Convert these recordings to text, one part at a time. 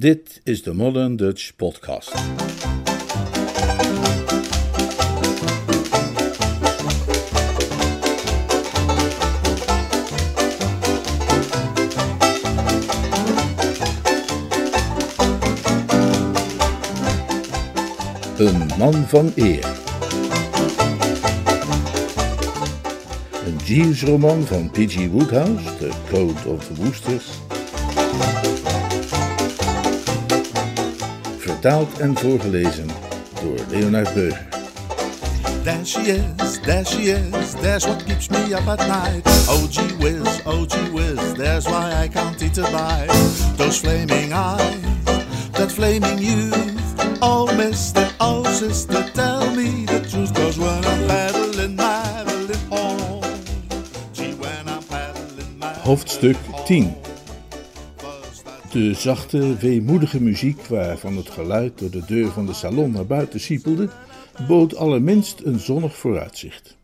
Dit is de Modern Dutch Podcast. Een man van eer. Een Jeeves-roman van P.G. Woodhouse, The Code of the Woosters. Vertaald en voorgelezen door Leonard Beuger. There she is, there she is, there's what keeps me up at night. Oh gee whiz, oh gee whiz, there's why I can't eat a bite. Those flaming eyes, that flaming youth. Oh mister, oh sister, tell me the truth. Cause when I'm paddling, paddling home. Gee, when I'm paddling, my Hoofdstuk 10 De zachte, weemoedige muziek waarvan het geluid door de deur van de salon naar buiten siepelde, bood allerminst een zonnig vooruitzicht.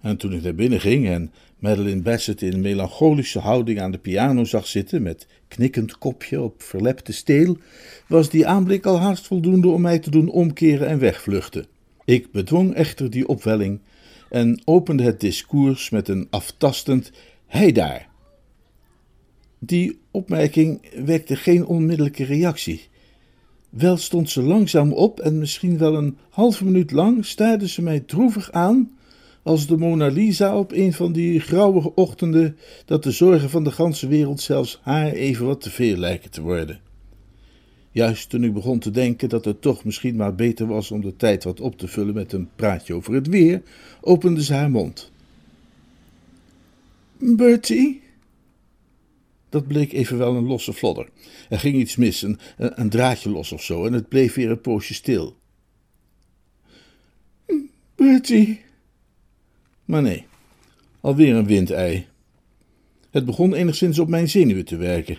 En toen ik naar binnen ging en Madeline Bassett in melancholische houding aan de piano zag zitten, met knikkend kopje op verlepte steel, was die aanblik al haast voldoende om mij te doen omkeren en wegvluchten. Ik bedwong echter die opwelling en opende het discours met een aftastend Hei daar! Die opmerking wekte geen onmiddellijke reactie. Wel stond ze langzaam op en misschien wel een halve minuut lang staarde ze mij droevig aan, als de Mona Lisa op een van die grauwe ochtenden dat de zorgen van de ganse wereld zelfs haar even wat te veel lijken te worden. Juist toen ik begon te denken dat het toch misschien maar beter was om de tijd wat op te vullen met een praatje over het weer, opende ze haar mond. Bertie? Dat bleek evenwel een losse flodder. Er ging iets mis, een, draadje los of zo, en het bleef weer een poosje stil. Bertie. Maar nee, alweer een windei. Het begon enigszins op mijn zenuwen te werken.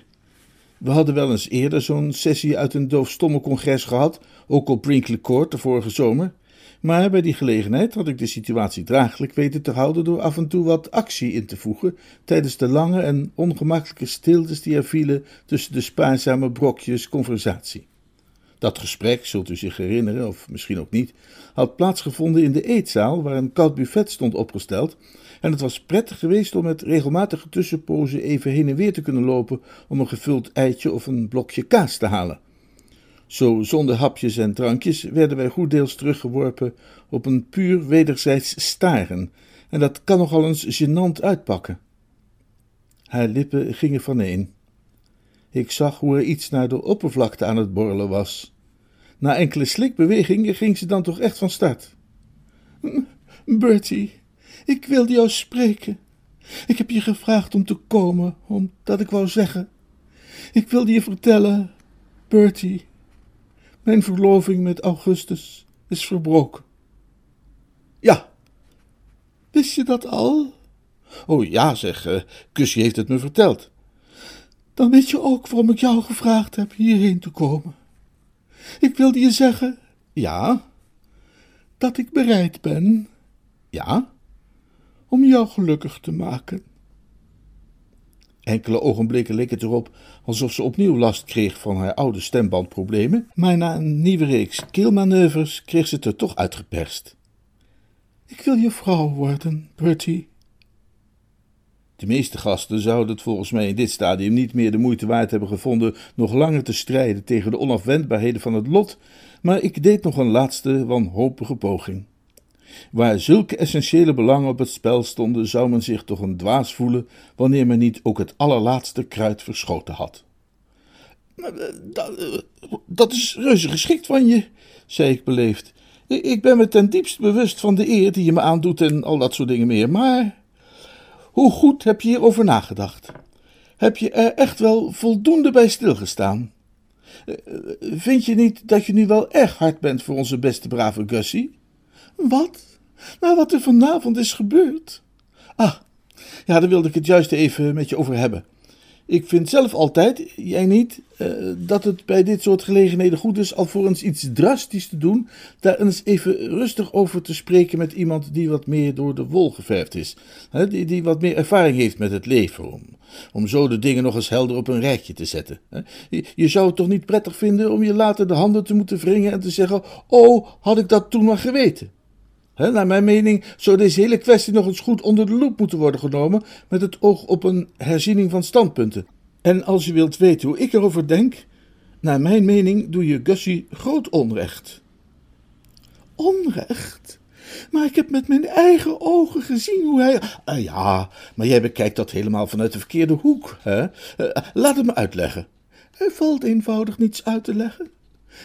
We hadden wel eens eerder zo'n sessie uit een doofstomme congres gehad, ook op Brinkley Court de vorige zomer. Maar bij die gelegenheid had ik de situatie draaglijk weten te houden door af en toe wat actie in te voegen tijdens de lange en ongemakkelijke stiltes die er vielen tussen de spaarzame brokjes conversatie. Dat gesprek, zult u zich herinneren, of misschien ook niet, had plaatsgevonden in de eetzaal waar een koud buffet stond opgesteld en het was prettig geweest om met regelmatige tussenpozen even heen en weer te kunnen lopen om een gevuld eitje of een blokje kaas te halen. Zo zonder hapjes en drankjes werden wij goed deels teruggeworpen op een puur wederzijds staren, en dat kan nogal eens gênant uitpakken. Haar lippen gingen vaneen. Ik zag hoe er iets naar de oppervlakte aan het borrelen was. Na enkele slikbewegingen ging ze dan toch echt van start. Bertie, ik wilde jou spreken. Ik heb je gevraagd om te komen, omdat ik wou zeggen. Ik wilde je vertellen, Bertie, mijn verloving met Augustus is verbroken. Ja, wist je dat al? Oh ja, zeg, uh, Kusje heeft het me verteld. Dan weet je ook waarom ik jou gevraagd heb hierheen te komen. Ik wilde je zeggen, Ja, dat ik bereid ben ja. om jou gelukkig te maken. Enkele ogenblikken leek het erop alsof ze opnieuw last kreeg van haar oude stembandproblemen, maar na een nieuwe reeks keelmanoeuvres kreeg ze het er toch uitgeperst. Ik wil je vrouw worden, Bertie. De meeste gasten zouden het volgens mij in dit stadium niet meer de moeite waard hebben gevonden nog langer te strijden tegen de onafwendbaarheden van het lot, maar ik deed nog een laatste wanhopige poging. Waar zulke essentiële belangen op het spel stonden, zou men zich toch een dwaas voelen wanneer men niet ook het allerlaatste kruid verschoten had. Dat, eh, dat is reuze geschikt van je, zei ik beleefd. Ik ben me ten diepste bewust van de eer die je me aandoet en al dat soort dingen meer, maar hoe goed heb je hierover nagedacht? Heb je er echt wel voldoende bij stilgestaan? Eh, Vind je niet dat je nu wel erg hard bent voor onze beste brave Gussie? Wat? Nou, wat er vanavond is gebeurd? Ah, ja, daar wilde ik het juist even met je over hebben. Ik vind zelf altijd, jij niet, eh, dat het bij dit soort gelegenheden goed is alvorens iets drastisch te doen, daar eens even rustig over te spreken met iemand die wat meer door de wol geverfd is. Die, die wat meer ervaring heeft met het leven. Om, om zo de dingen nog eens helder op een rijtje te zetten. Je, je zou het toch niet prettig vinden om je later de handen te moeten wringen en te zeggen: Oh, had ik dat toen maar geweten. Naar mijn mening zou deze hele kwestie nog eens goed onder de loep moeten worden genomen met het oog op een herziening van standpunten. En als je wilt weten hoe ik erover denk, naar mijn mening doe je Gussie groot onrecht. Onrecht? Maar ik heb met mijn eigen ogen gezien hoe hij. Ah, ja, maar jij bekijkt dat helemaal vanuit de verkeerde hoek. Hè? Eh, laat het me uitleggen. Er valt eenvoudig niets uit te leggen.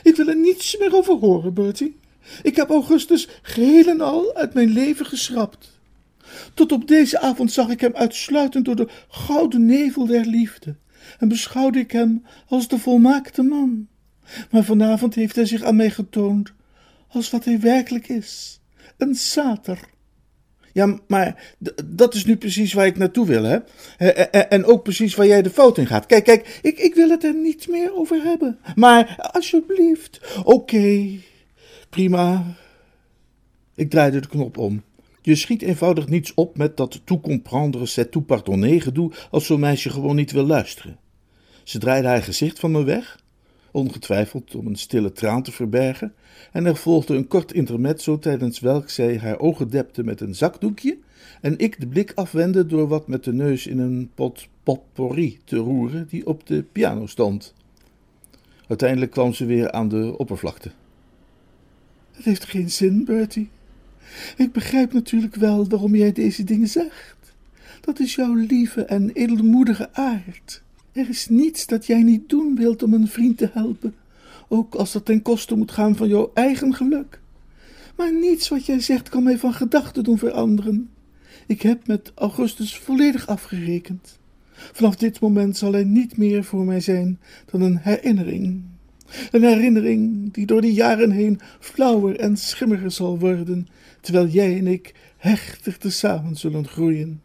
Ik wil er niets meer over horen, Bertie. Ik heb Augustus geheel en al uit mijn leven geschrapt. Tot op deze avond zag ik hem uitsluitend door de gouden nevel der liefde en beschouwde ik hem als de volmaakte man. Maar vanavond heeft hij zich aan mij getoond als wat hij werkelijk is: een sater. Ja, maar dat is nu precies waar ik naartoe wil, hè? En ook precies waar jij de fout in gaat. Kijk, kijk, ik, ik wil het er niet meer over hebben. Maar alsjeblieft, oké, prima. Ik draaide de knop om. Je schiet eenvoudig niets op met dat tout comprendre, c'est tout pardonner gedoe als zo'n meisje gewoon niet wil luisteren. Ze draaide haar gezicht van me weg, ongetwijfeld om een stille traan te verbergen, en er volgde een kort intermezzo tijdens welk zij haar ogen depte met een zakdoekje en ik de blik afwendde door wat met de neus in een pot potpourri te roeren die op de piano stond. Uiteindelijk kwam ze weer aan de oppervlakte. Het heeft geen zin, Bertie. Ik begrijp natuurlijk wel waarom jij deze dingen zegt. Dat is jouw lieve en edelmoedige aard. Er is niets dat jij niet doen wilt om een vriend te helpen, ook als dat ten koste moet gaan van jouw eigen geluk. Maar niets wat jij zegt kan mij van gedachten doen veranderen. Ik heb met Augustus volledig afgerekend. Vanaf dit moment zal hij niet meer voor mij zijn dan een herinnering. Een herinnering die door de jaren heen flauwer en schimmiger zal worden, terwijl jij en ik hechter tezamen zullen groeien.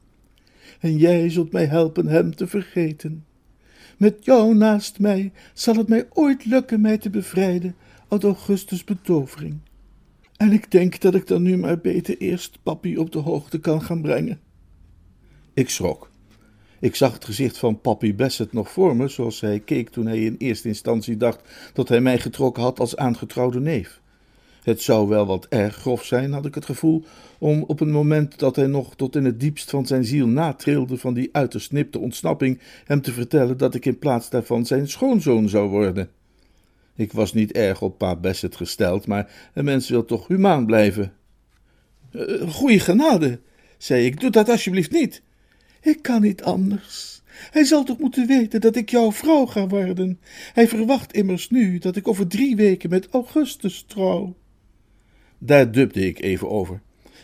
En jij zult mij helpen hem te vergeten. Met jou naast mij zal het mij ooit lukken mij te bevrijden uit Augustus' betovering. En ik denk dat ik dan nu maar beter eerst papi op de hoogte kan gaan brengen. Ik schrok. Ik zag het gezicht van papi Bassett nog voor me, zoals hij keek toen hij in eerste instantie dacht dat hij mij getrokken had als aangetrouwde neef. Het zou wel wat erg grof zijn, had ik het gevoel, om op een moment dat hij nog tot in het diepst van zijn ziel natrilde van die uiterst nipte ontsnapping, hem te vertellen dat ik in plaats daarvan zijn schoonzoon zou worden. Ik was niet erg op pa Bassett gesteld, maar een mens wil toch humaan blijven. Uh, goeie genade, zei ik, doe dat alsjeblieft niet. Ik kan niet anders. Hij zal toch moeten weten dat ik jouw vrouw ga worden. Hij verwacht immers nu dat ik over drie weken met Augustus trouw. Daar dubde ik even over.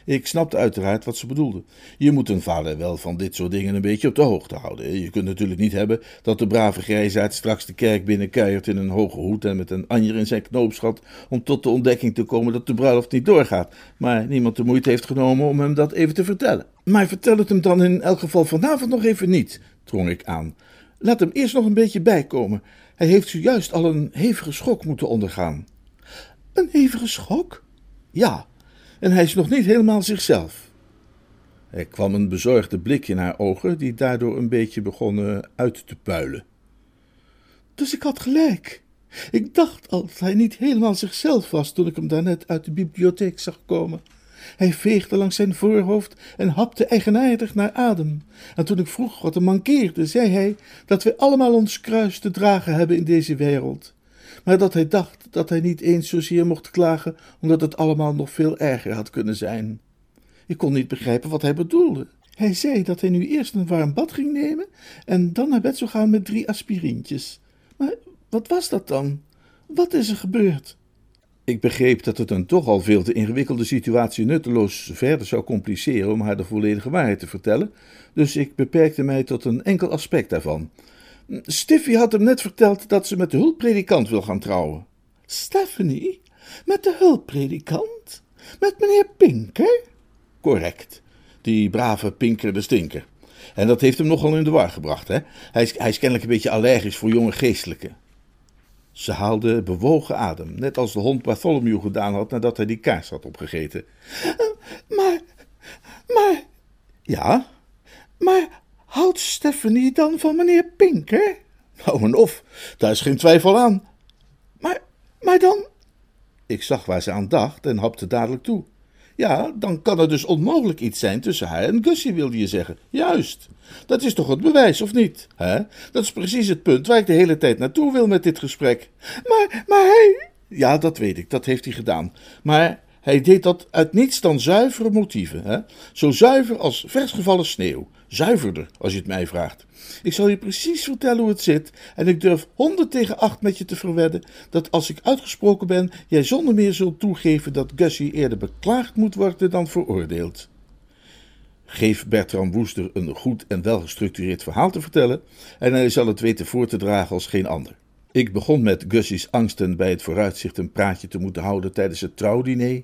Ik snapte uiteraard wat ze bedoelde. Je moet een vader wel van dit soort dingen een beetje op de hoogte houden. Je kunt natuurlijk niet hebben dat de brave grijsaard straks de kerk binnenkuiert in een hoge hoed en met een anjer in zijn knoopsgat om tot de ontdekking te komen dat de bruiloft niet doorgaat, maar niemand de moeite heeft genomen om hem dat even te vertellen. Maar vertel het hem dan in elk geval vanavond nog even niet, drong ik aan. Laat hem eerst nog een beetje bijkomen. Hij heeft zojuist al een hevige schok moeten ondergaan. Een hevige schok? Ja, en hij is nog niet helemaal zichzelf. Er kwam een bezorgde blik in haar ogen, die daardoor een beetje begonnen uit te puilen. Dus ik had gelijk. Ik dacht al dat hij niet helemaal zichzelf was toen ik hem daarnet uit de bibliotheek zag komen. Hij veegde langs zijn voorhoofd en hapte eigenaardig naar adem. En toen ik vroeg wat hem mankeerde, zei hij dat wij allemaal ons kruis te dragen hebben in deze wereld maar dat hij dacht dat hij niet eens zozeer mocht klagen, omdat het allemaal nog veel erger had kunnen zijn. Ik kon niet begrijpen wat hij bedoelde. Hij zei dat hij nu eerst een warm bad ging nemen en dan naar bed zou gaan met drie aspirintjes. Maar wat was dat dan? Wat is er gebeurd? Ik begreep dat het een toch al veel te ingewikkelde situatie nutteloos verder zou compliceren om haar de volledige waarheid te vertellen, dus ik beperkte mij tot een enkel aspect daarvan. Stiffy had hem net verteld dat ze met de hulppredikant wil gaan trouwen. Stephanie? Met de hulppredikant? Met meneer Pinker? Correct. Die brave Pinker de Stinker. En dat heeft hem nogal in de war gebracht, hè? Hij is, hij is kennelijk een beetje allergisch voor jonge geestelijken. Ze haalde bewogen adem, net als de hond Bartholomew gedaan had nadat hij die kaars had opgegeten. Maar, maar, Ja? maar houdt Stephanie dan van meneer Pinker? Nou en of, daar is geen twijfel aan. Maar, maar dan, Ik zag waar ze aan dacht en hapte dadelijk toe. Ja, dan kan er dus onmogelijk iets zijn tussen haar en Gussie, wilde je zeggen. Juist. Dat is toch het bewijs, of niet? Hè? Dat is precies het punt waar ik de hele tijd naartoe wil met dit gesprek. maar, maar hij, Ja, dat weet ik, dat heeft hij gedaan. Maar hij deed dat uit niets dan zuivere motieven. Hè? Zo zuiver als versgevallen sneeuw. Zuiverder, als je het mij vraagt. Ik zal je precies vertellen hoe het zit. En ik durf honderd tegen acht met je te verwedden dat als ik uitgesproken ben, jij zonder meer zult toegeven dat Gussie eerder beklaagd moet worden dan veroordeeld. Geef Bertram Woester een goed en welgestructureerd verhaal te vertellen en hij zal het weten voor te dragen als geen ander. Ik begon met Gussie's angsten bij het vooruitzicht een praatje te moeten houden tijdens het trouwdiner,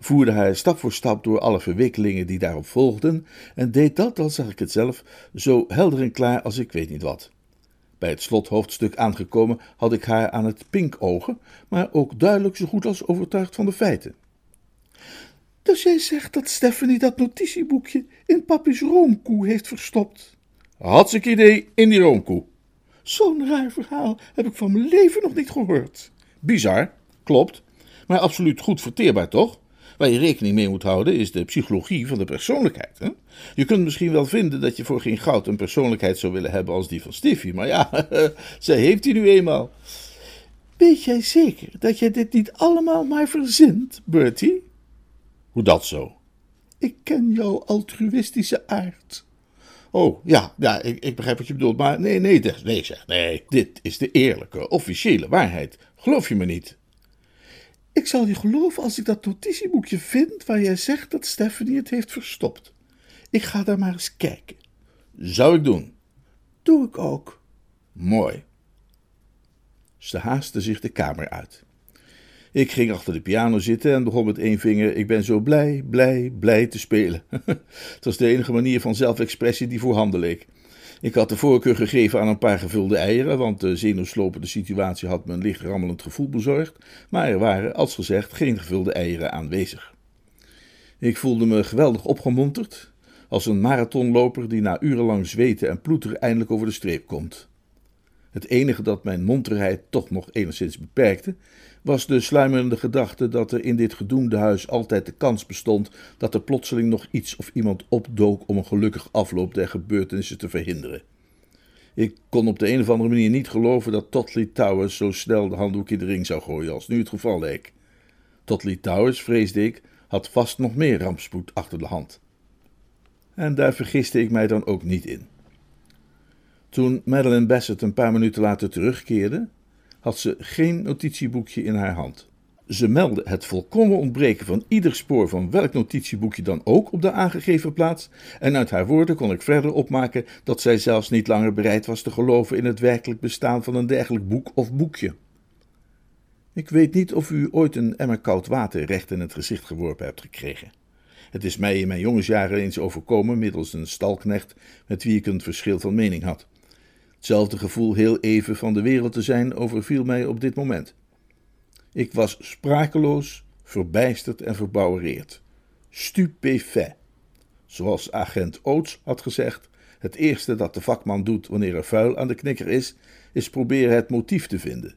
voerde haar stap voor stap door alle verwikkelingen die daarop volgden en deed dat, al zag ik het zelf, zo helder en klaar als ik weet niet wat. Bij het slothoofdstuk aangekomen had ik haar aan het pinkogen, maar ook duidelijk zo goed als overtuigd van de feiten. dus jij zegt dat Stephanie dat notitieboekje in papi's roomkoe heeft verstopt? Hartstikke idee in die roomkoe. Zo'n raar verhaal heb ik van mijn leven nog niet gehoord. Bizar, klopt, maar absoluut goed verteerbaar toch? Waar je rekening mee moet houden is de psychologie van de persoonlijkheid. Hè? Je kunt misschien wel vinden dat je voor geen goud een persoonlijkheid zou willen hebben als die van Stiffy, maar ja, zij heeft die nu eenmaal. Weet jij zeker dat jij dit niet allemaal maar verzint, Bertie? Hoe dat zo? Ik ken jouw altruïstische aard. Oh, ja, ja ik, ik begrijp wat je bedoelt, maar nee, nee, nee, zeg, nee. Dit is de eerlijke, officiële waarheid. Geloof je me niet? Ik zal je geloven als ik dat notitieboekje vind waar jij zegt dat Stephanie het heeft verstopt. Ik ga daar maar eens kijken. Zou ik doen. Doe ik ook. Mooi. Ze haastte zich de kamer uit. Ik ging achter de piano zitten en begon met één vinger: Ik ben zo blij, blij, blij te spelen. Het was de enige manier van zelfexpressie die voorhanden leek. Ik had de voorkeur gegeven aan een paar gevulde eieren, want de zenuwslopende situatie had me een licht rammelend gevoel bezorgd, maar er waren, als gezegd, geen gevulde eieren aanwezig. Ik voelde me geweldig opgemonterd, als een marathonloper die na urenlang zweten en ploeteren eindelijk over de streep komt. Het enige dat mijn monterheid toch nog enigszins beperkte, was de sluimerende gedachte dat er in dit gedoemde huis altijd de kans bestond dat er plotseling nog iets of iemand opdook om een gelukkig afloop der gebeurtenissen te verhinderen. Ik kon op de een of andere manier niet geloven dat Totley Towers zo snel de handdoek in de ring zou gooien als nu het geval leek. Totley Towers, vreesde ik, had vast nog meer rampspoed achter de hand. En daar vergiste ik mij dan ook niet in. Toen Madeleine Bassett een paar minuten later terugkeerde, had ze geen notitieboekje in haar hand. Ze meldde het volkomen ontbreken van ieder spoor van welk notitieboekje dan ook op de aangegeven plaats, en uit haar woorden kon ik verder opmaken dat zij zelfs niet langer bereid was te geloven in het werkelijk bestaan van een dergelijk boek of boekje. Ik weet niet of u ooit een emmer koud water recht in het gezicht geworpen hebt gekregen. Het is mij in mijn jongensjaren eens overkomen middels een stalknecht met wie ik een verschil van mening had. Hetzelfde gevoel heel even van de wereld te zijn overviel mij op dit moment. Ik was sprakeloos, verbijsterd en verbouwereerd. Stupéfait. Zoals agent Oates had gezegd, het eerste dat de vakman doet wanneer er vuil aan de knikker is, is proberen het motief te vinden.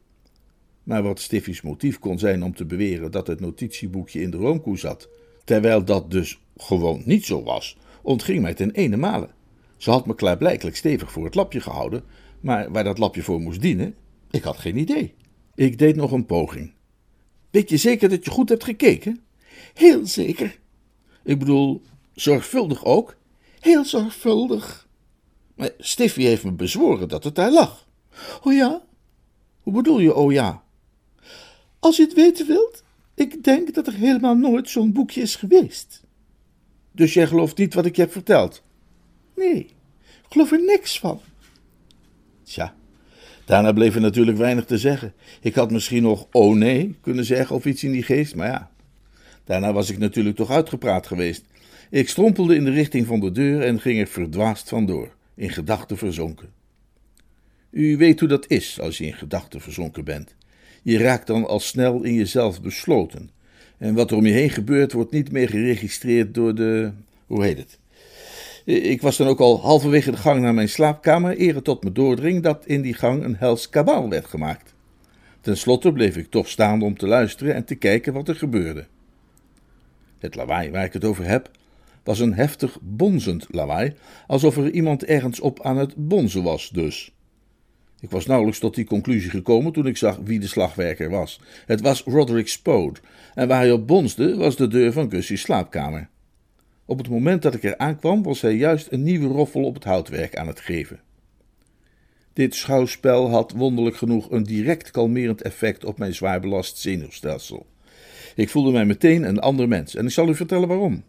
Maar wat Stiffy's motief kon zijn om te beweren dat het notitieboekje in de roomkoe zat, terwijl dat dus gewoon niet zo was, ontging mij ten ene male. Ze had me klaarblijkelijk stevig voor het lapje gehouden, maar waar dat lapje voor moest dienen, ik had geen idee. Ik deed nog een poging. Weet je zeker dat je goed hebt gekeken? Heel zeker. Ik bedoel, zorgvuldig ook. Heel zorgvuldig. Maar Stiffy heeft me bezworen dat het daar lag. Oh ja? Hoe bedoel je, oh ja? Als je het weten wilt, ik denk dat er helemaal nooit zo'n boekje is geweest. Dus jij gelooft niet wat ik je heb verteld? Nee, ik geloof er niks van. Tja, daarna bleef er natuurlijk weinig te zeggen. Ik had misschien nog oh nee kunnen zeggen of iets in die geest, maar ja. Daarna was ik natuurlijk toch uitgepraat geweest. Ik strompelde in de richting van de deur en ging er verdwaasd vandoor, in gedachten verzonken. U weet hoe dat is als je in gedachten verzonken bent. Je raakt dan al snel in jezelf besloten. En wat er om je heen gebeurt, wordt niet meer geregistreerd door de. hoe heet het? Ik was dan ook al halverwege de gang naar mijn slaapkamer, eer het tot me doordring dat in die gang een hels kabaal werd gemaakt. Ten slotte bleef ik toch staan om te luisteren en te kijken wat er gebeurde. Het lawaai waar ik het over heb, was een heftig bonzend lawaai, alsof er iemand ergens op aan het bonzen was, dus. Ik was nauwelijks tot die conclusie gekomen toen ik zag wie de slagwerker was. Het was Roderick Spode, en waar hij op bonsde was de deur van Gussie's slaapkamer. Op het moment dat ik er aankwam, was hij juist een nieuwe roffel op het houtwerk aan het geven. Dit schouwspel had wonderlijk genoeg een direct kalmerend effect op mijn zwaar belast zenuwstelsel. Ik voelde mij meteen een ander mens en ik zal u vertellen waarom.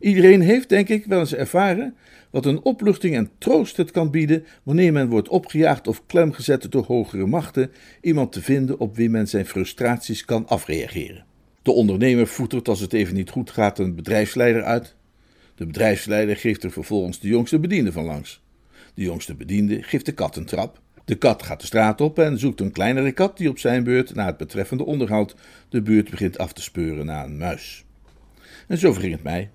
Iedereen heeft, denk ik, wel eens ervaren wat een opluchting en troost het kan bieden wanneer men wordt opgejaagd of klemgezet door hogere machten, iemand te vinden op wie men zijn frustraties kan afreageren. De ondernemer voetert als het even niet goed gaat een bedrijfsleider uit. De bedrijfsleider geeft er vervolgens de jongste bediende van langs. De jongste bediende geeft de kat een trap. De kat gaat de straat op en zoekt een kleinere kat die op zijn beurt, na het betreffende onderhoud, de buurt begint af te speuren na een muis. En zo verging het mij.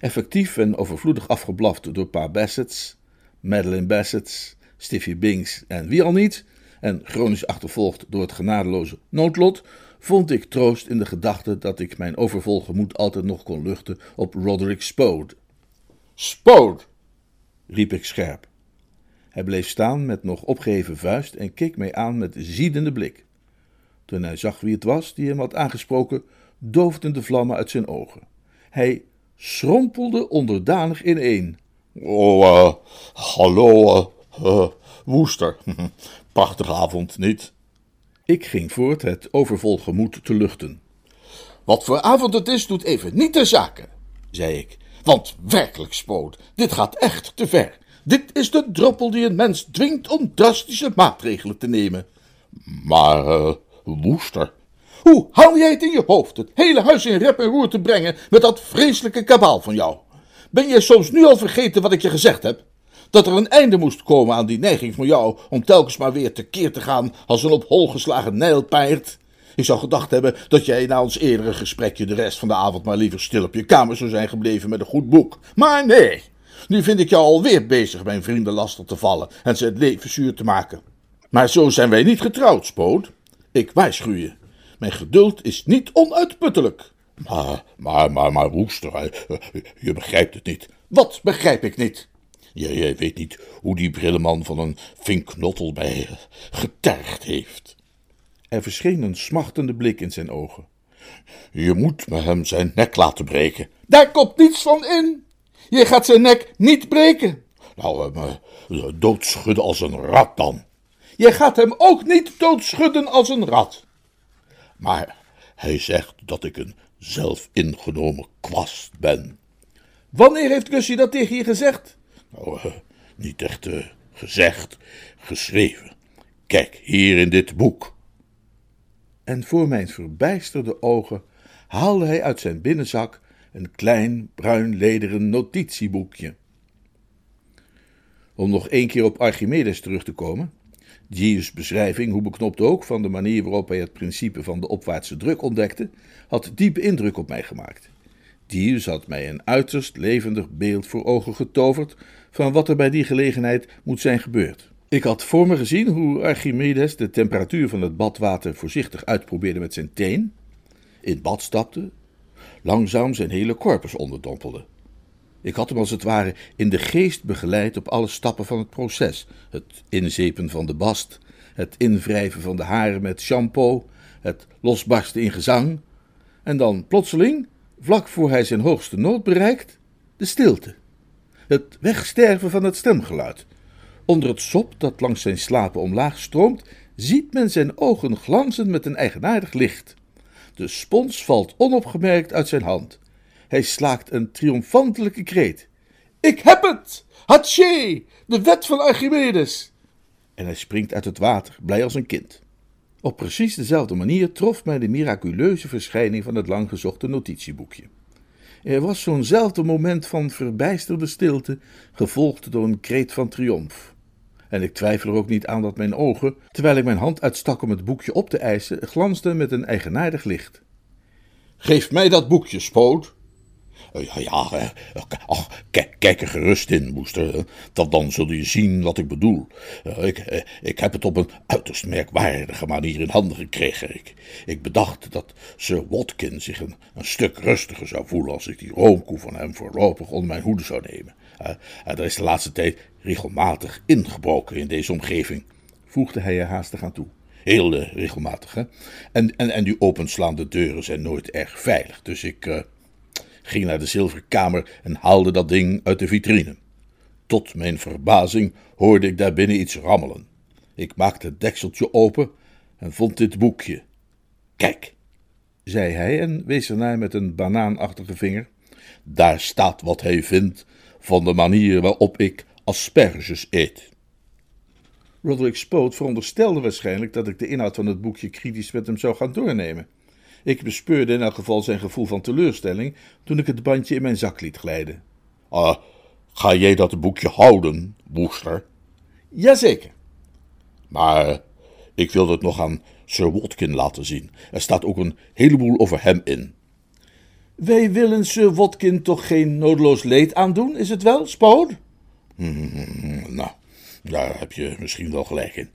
Effectief en overvloedig afgeblaft door Pa Bassett's, Madeline Bassett's, Stiffy Binks en wie al niet, en chronisch achtervolgd door het genadeloze noodlot, vond ik troost in de gedachte dat ik mijn overvol gemoed altijd nog kon luchten op Roderick Spode. Spode! riep ik scherp. Hij bleef staan met nog opgeheven vuist en keek mij aan met ziedende blik. Toen hij zag wie het was die hem had aangesproken, doofden de vlammen uit zijn ogen. Hij schrompelde onderdanig ineen. Oh, uh, hallo, uh, Woester. Prachtige avond, niet? Ik ging voort het overvol gemoed te luchten. Wat voor avond het is, doet even niet de zaken, zei ik. Want werkelijk, Spoot, dit gaat echt te ver. Dit is de druppel die een mens dwingt om drastische maatregelen te nemen. Maar, uh, Woester, hoe haal jij het in je hoofd het hele huis in rep en roer te brengen met dat vreselijke kabaal van jou? Ben je soms nu al vergeten wat ik je gezegd heb? Dat er een einde moest komen aan die neiging van jou om telkens maar weer tekeer te gaan als een op hol geslagen nijlpaard? Ik zou gedacht hebben dat jij na ons eerdere gesprekje de rest van de avond maar liever stil op je kamer zou zijn gebleven met een goed boek. Maar nee, nu vind ik jou alweer bezig mijn vrienden lastig te vallen en ze het leven zuur te maken. Maar zo zijn wij niet getrouwd, Spoot. Ik waarschuw je. Mijn geduld is niet onuitputtelijk. Maar, maar, maar, maar, Roester, je begrijpt het niet. Wat begrijp ik niet? Jij, jij weet niet hoe die brilleman van een vinknottel mij getergd heeft. Er verscheen een smachtende blik in zijn ogen. Je moet me hem zijn nek laten breken. Daar komt niets van in. Je gaat zijn nek niet breken. Nou, hem uh, doodschudden als een rat dan. Je gaat hem ook niet doodschudden als een rat. Maar hij zegt dat ik een zelfingenomen kwast ben. Wanneer heeft Gussie dat tegen je gezegd? Nou, uh, niet echt uh, gezegd, geschreven. Kijk, hier in dit boek. En voor mijn verbijsterde ogen haalde hij uit zijn binnenzak een klein bruin lederen notitieboekje. Om nog één keer op Archimedes terug te komen. Gius' beschrijving, hoe beknopt ook, van de manier waarop hij het principe van de opwaartse druk ontdekte, had diepe indruk op mij gemaakt. Gius had mij een uiterst levendig beeld voor ogen getoverd van wat er bij die gelegenheid moet zijn gebeurd. Ik had voor me gezien hoe Archimedes de temperatuur van het badwater voorzichtig uitprobeerde met zijn teen, in het bad stapte, langzaam zijn hele corpus onderdompelde. Ik had hem als het ware in de geest begeleid op alle stappen van het proces: het inzepen van de bast, het invrijven van de haren met shampoo, het losbarsten in gezang, en dan plotseling, vlak voor hij zijn hoogste nood bereikt, de stilte. Het wegsterven van het stemgeluid. Onder het sop dat langs zijn slapen omlaag stroomt, ziet men zijn ogen glanzen met een eigenaardig licht. De spons valt onopgemerkt uit zijn hand. Hij slaakt een triomfantelijke kreet. Ik heb het! Hatsje! De wet van Archimedes! En hij springt uit het water, blij als een kind. Op precies dezelfde manier trof mij de miraculeuze verschijning van het lang gezochte notitieboekje. Er was zo'nzelfde moment van verbijsterde stilte, gevolgd door een kreet van triomf. En ik twijfel er ook niet aan dat mijn ogen, terwijl ik mijn hand uitstak om het boekje op te eisen, glansden met een eigenaardig licht. Geef mij dat boekje, Spoot. Ja, ja, eh, ach, kijk, er gerust in, moester. Dan, dan zul je zien wat ik bedoel. Eh, Ik, eh, ik heb het op een uiterst merkwaardige manier in handen gekregen. Ik, ik bedacht dat Sir Watkin zich een, een stuk rustiger zou voelen als ik die roomkoe van hem voorlopig onder mijn hoede zou nemen. Eh, Er is de laatste tijd regelmatig ingebroken in deze omgeving, Voegde hij er haastig aan toe. Heel eh, regelmatig, hè? En, en, en die openslaande deuren zijn nooit erg veilig. Dus ik eh, ging naar de zilveren kamer en haalde dat ding uit de vitrine. Tot mijn verbazing hoorde ik daarbinnen iets rammelen. Ik maakte het dekseltje open en vond dit boekje. Kijk, zei hij en wees ernaar met een banaanachtige vinger. daar staat wat hij vindt van de manier waarop ik asperges eet. Roderick Spoot veronderstelde waarschijnlijk dat ik de inhoud van het boekje kritisch met hem zou gaan doornemen. Ik bespeurde in elk geval zijn gevoel van teleurstelling toen ik het bandje in mijn zak liet glijden. Ah, ga jij dat boekje houden, Woester? Jazeker. Maar ik wil het nog aan Sir Watkin laten zien. Er staat ook een heleboel over hem in. Wij willen Sir Watkin toch geen nodeloos leed aandoen, is het wel, Spoot? Nou, daar heb je misschien wel gelijk in.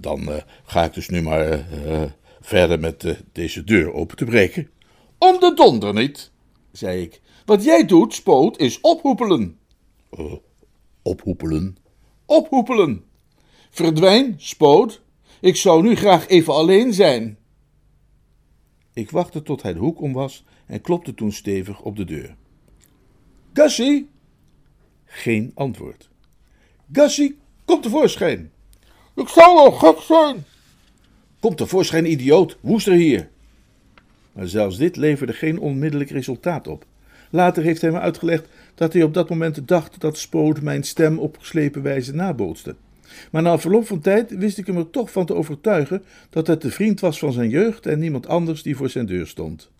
Dan eh, ga ik dus nu maar eh, eh, verder met eh, deze deur open te breken. Om de donder niet, zei ik. Wat jij doet, Spoot, is ophoepelen. Ophoepelen. Ophoepelen. Verdwijn, Spoot. Ik zou nu graag even alleen zijn. Ik wachtte tot hij de hoek om was en klopte toen stevig op de deur. Gussie? Geen antwoord. Gussie, kom tevoorschijn. Ik zou wel gek zijn. Kom tevoorschijn, idioot. Woester hier. Maar zelfs dit leverde geen onmiddellijk resultaat op. Later heeft hij me uitgelegd dat hij op dat moment dacht dat Spoot mijn stem op geslepen wijze nabootste. Maar na verloop van tijd wist ik hem er toch van te overtuigen dat het de vriend was van zijn jeugd en niemand anders die voor zijn deur stond.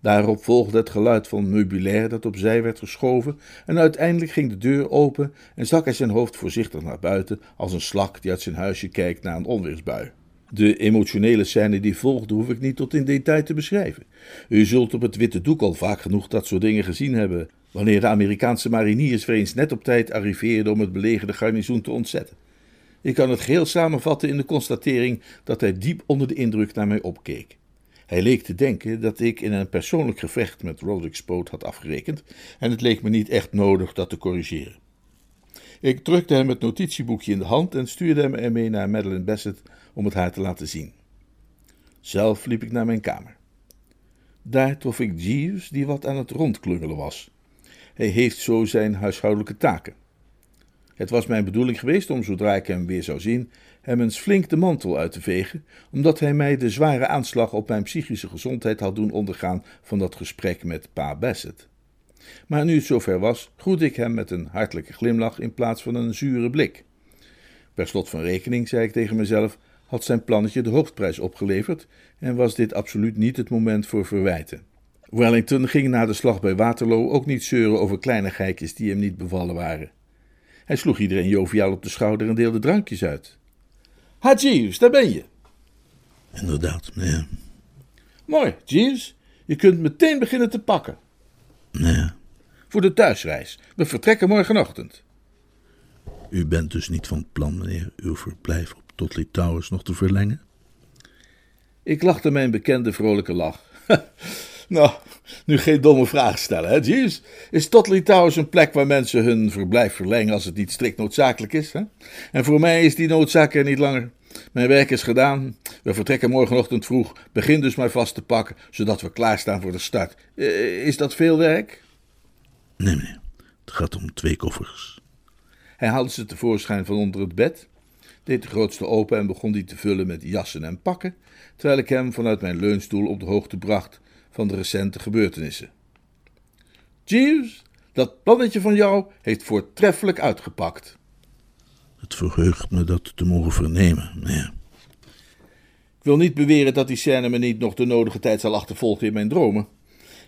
Daarop volgde het geluid van meubilair dat opzij werd geschoven en uiteindelijk ging de deur open en stak hij zijn hoofd voorzichtig naar buiten als een slak die uit zijn huisje kijkt na een onweersbui. De emotionele scène die volgde hoef ik niet tot in detail te beschrijven. U zult op het witte doek al vaak genoeg dat soort dingen gezien hebben, wanneer de Amerikaanse mariniers weer eens net op tijd arriveerden om het belegerde garnizoen te ontzetten. Ik kan het geheel samenvatten in de constatering dat hij diep onder de indruk naar mij opkeek. Hij leek te denken dat ik in een persoonlijk gevecht met Roderick Spoot had afgerekend en het leek me niet echt nodig dat te corrigeren. Ik drukte hem het notitieboekje in de hand en stuurde hem ermee naar Madeline Bassett om het haar te laten zien. Zelf liep ik naar mijn kamer. Daar trof ik Jeeves die wat aan het rondklungelen was. Hij heeft zo zijn huishoudelijke taken. Het was mijn bedoeling geweest om, zodra ik hem weer zou zien, hem eens flink de mantel uit te vegen, omdat hij mij de zware aanslag op mijn psychische gezondheid had doen ondergaan van dat gesprek met pa Bassett. Maar nu het zover was, groette ik hem met een hartelijke glimlach in plaats van een zure blik. Per slot van rekening, zei ik tegen mezelf, had zijn plannetje de hoofdprijs opgeleverd en was dit absoluut niet het moment voor verwijten. Wellington ging na de slag bij Waterloo ook niet zeuren over kleinigheidjes die hem niet bevallen waren. Hij sloeg iedereen joviaal op de schouder en deelde drankjes uit. Ha, Jeeves, daar ben je. Inderdaad, meneer. Mooi, Jeeves. Je kunt meteen beginnen te pakken. Nee. Voor de thuisreis. We vertrekken morgenochtend. U bent dus niet van plan, meneer, uw verblijf op Totley Towers nog te verlengen? Ik lachte mijn bekende vrolijke lach. nou, nu geen domme vraag stellen, hè, Jeeves? Is Totley Towers een plek waar mensen hun verblijf verlengen als het niet strikt noodzakelijk is? Hè? En voor mij is die noodzaak er niet langer. Mijn werk is gedaan. We vertrekken morgenochtend vroeg. Begin dus maar vast te pakken, zodat we klaarstaan voor de start. Eh, is dat veel werk? Nee, meneer. Het gaat om twee koffers. Hij haalde ze tevoorschijn van onder het bed, deed de grootste open en begon die te vullen met jassen en pakken, terwijl ik hem vanuit mijn leunstoel op de hoogte bracht van de recente gebeurtenissen. Jeeves, dat plannetje van jou heeft voortreffelijk uitgepakt. Het verheugt me dat te mogen vernemen, meneer. Ik wil niet beweren dat die scène me niet nog de nodige tijd zal achtervolgen in mijn dromen.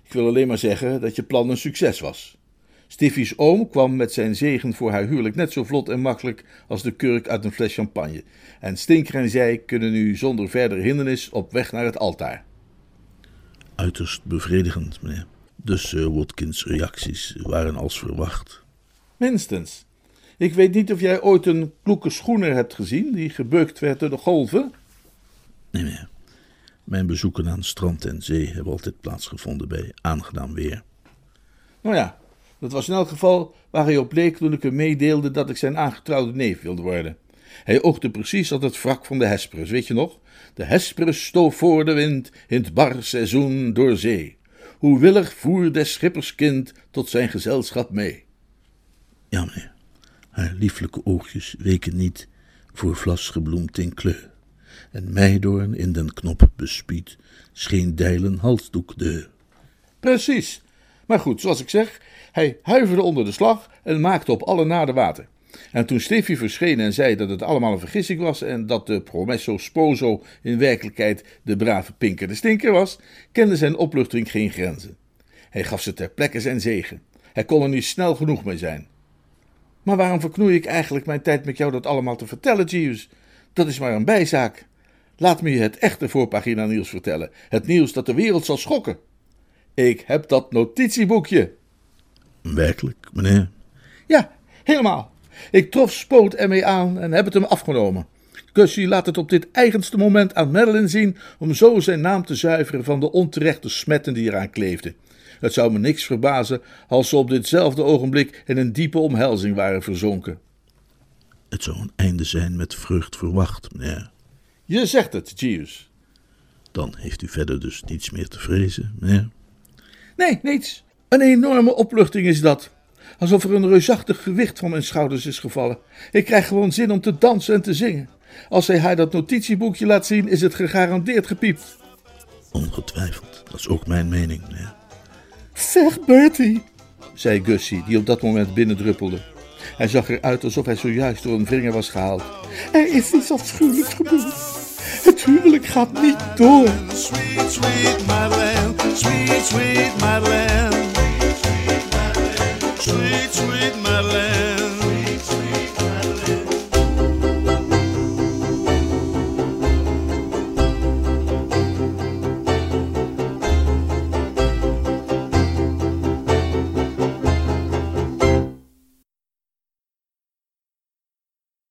Ik wil alleen maar zeggen dat je plan een succes was. Stiffy's oom kwam met zijn zegen voor haar huwelijk net zo vlot en makkelijk als de kurk uit een fles champagne. En Stinker en zij kunnen nu zonder verdere hindernis op weg naar het altaar. Uiterst bevredigend, meneer. Dus Sir Watkins' reacties waren als verwacht. Minstens. Ik weet niet of jij ooit een kloeke schoener hebt gezien die gebeukt werd door de golven. Nee, meneer. Mijn bezoeken aan strand en zee hebben altijd plaatsgevonden bij aangenaam weer. Nou ja, dat was in elk geval waar hij op leek toen ik hem meedeelde dat ik zijn aangetrouwde neef wilde worden. Hij oogde precies als het wrak van de Hesperus, weet je nog? De Hesperus stoof voor de wind in het bar seizoen door zee. Hoe willig voer des schippers kind tot zijn gezelschap mee. Ja, meneer. Haar lieflijke oogjes weken niet voor vlas gebloemd in kleur. En meidoorn in den knop bespied, scheen dijlen halsdoek de. Precies. Maar goed, zoals ik zeg, hij huiverde onder de slag en maakte op alle naden water. En toen Steffi verscheen en zei dat het allemaal een vergissing was en dat de promesso sposo in werkelijkheid de brave Pinker de Stinker was, kende zijn opluchting geen grenzen. Hij gaf ze ter plekke zijn zegen. Hij kon er niet snel genoeg mee zijn. Maar waarom verknoei ik eigenlijk mijn tijd met jou dat allemaal te vertellen, Jeeves? Dat is maar een bijzaak. Laat me je het echte voorpagina nieuws vertellen. Het nieuws dat de wereld zal schokken. Ik heb dat notitieboekje. Werkelijk, meneer? Ja, helemaal. Ik trof Spoot ermee aan en heb het hem afgenomen. Gussie laat het op dit eigenste moment aan Madeline zien om zo zijn naam te zuiveren van de onterechte smetten die eraan kleefden. Het zou me niks verbazen als ze op ditzelfde ogenblik in een diepe omhelzing waren verzonken. Het zou een einde zijn met vrucht verwacht, meneer. Je zegt het, Jeeves. Dan heeft u verder dus niets meer te vrezen, meneer. Nee, niets. Een enorme opluchting is dat. Alsof er een reusachtig gewicht van mijn schouders is gevallen. Ik krijg gewoon zin om te dansen en te zingen. Als hij haar dat notitieboekje laat zien, is het gegarandeerd gepiept. Ongetwijfeld, dat is ook mijn mening, meneer. Zeg, Bertie. zei Gussie, die op dat moment binnendruppelde. Hij zag eruit alsof hij zojuist door een vinger was gehaald. Er is iets afschuwelijks gebeurd. Het huwelijk gaat niet door. Sweet, sweet Madeleine, sweet, sweet Madeleine. sweet.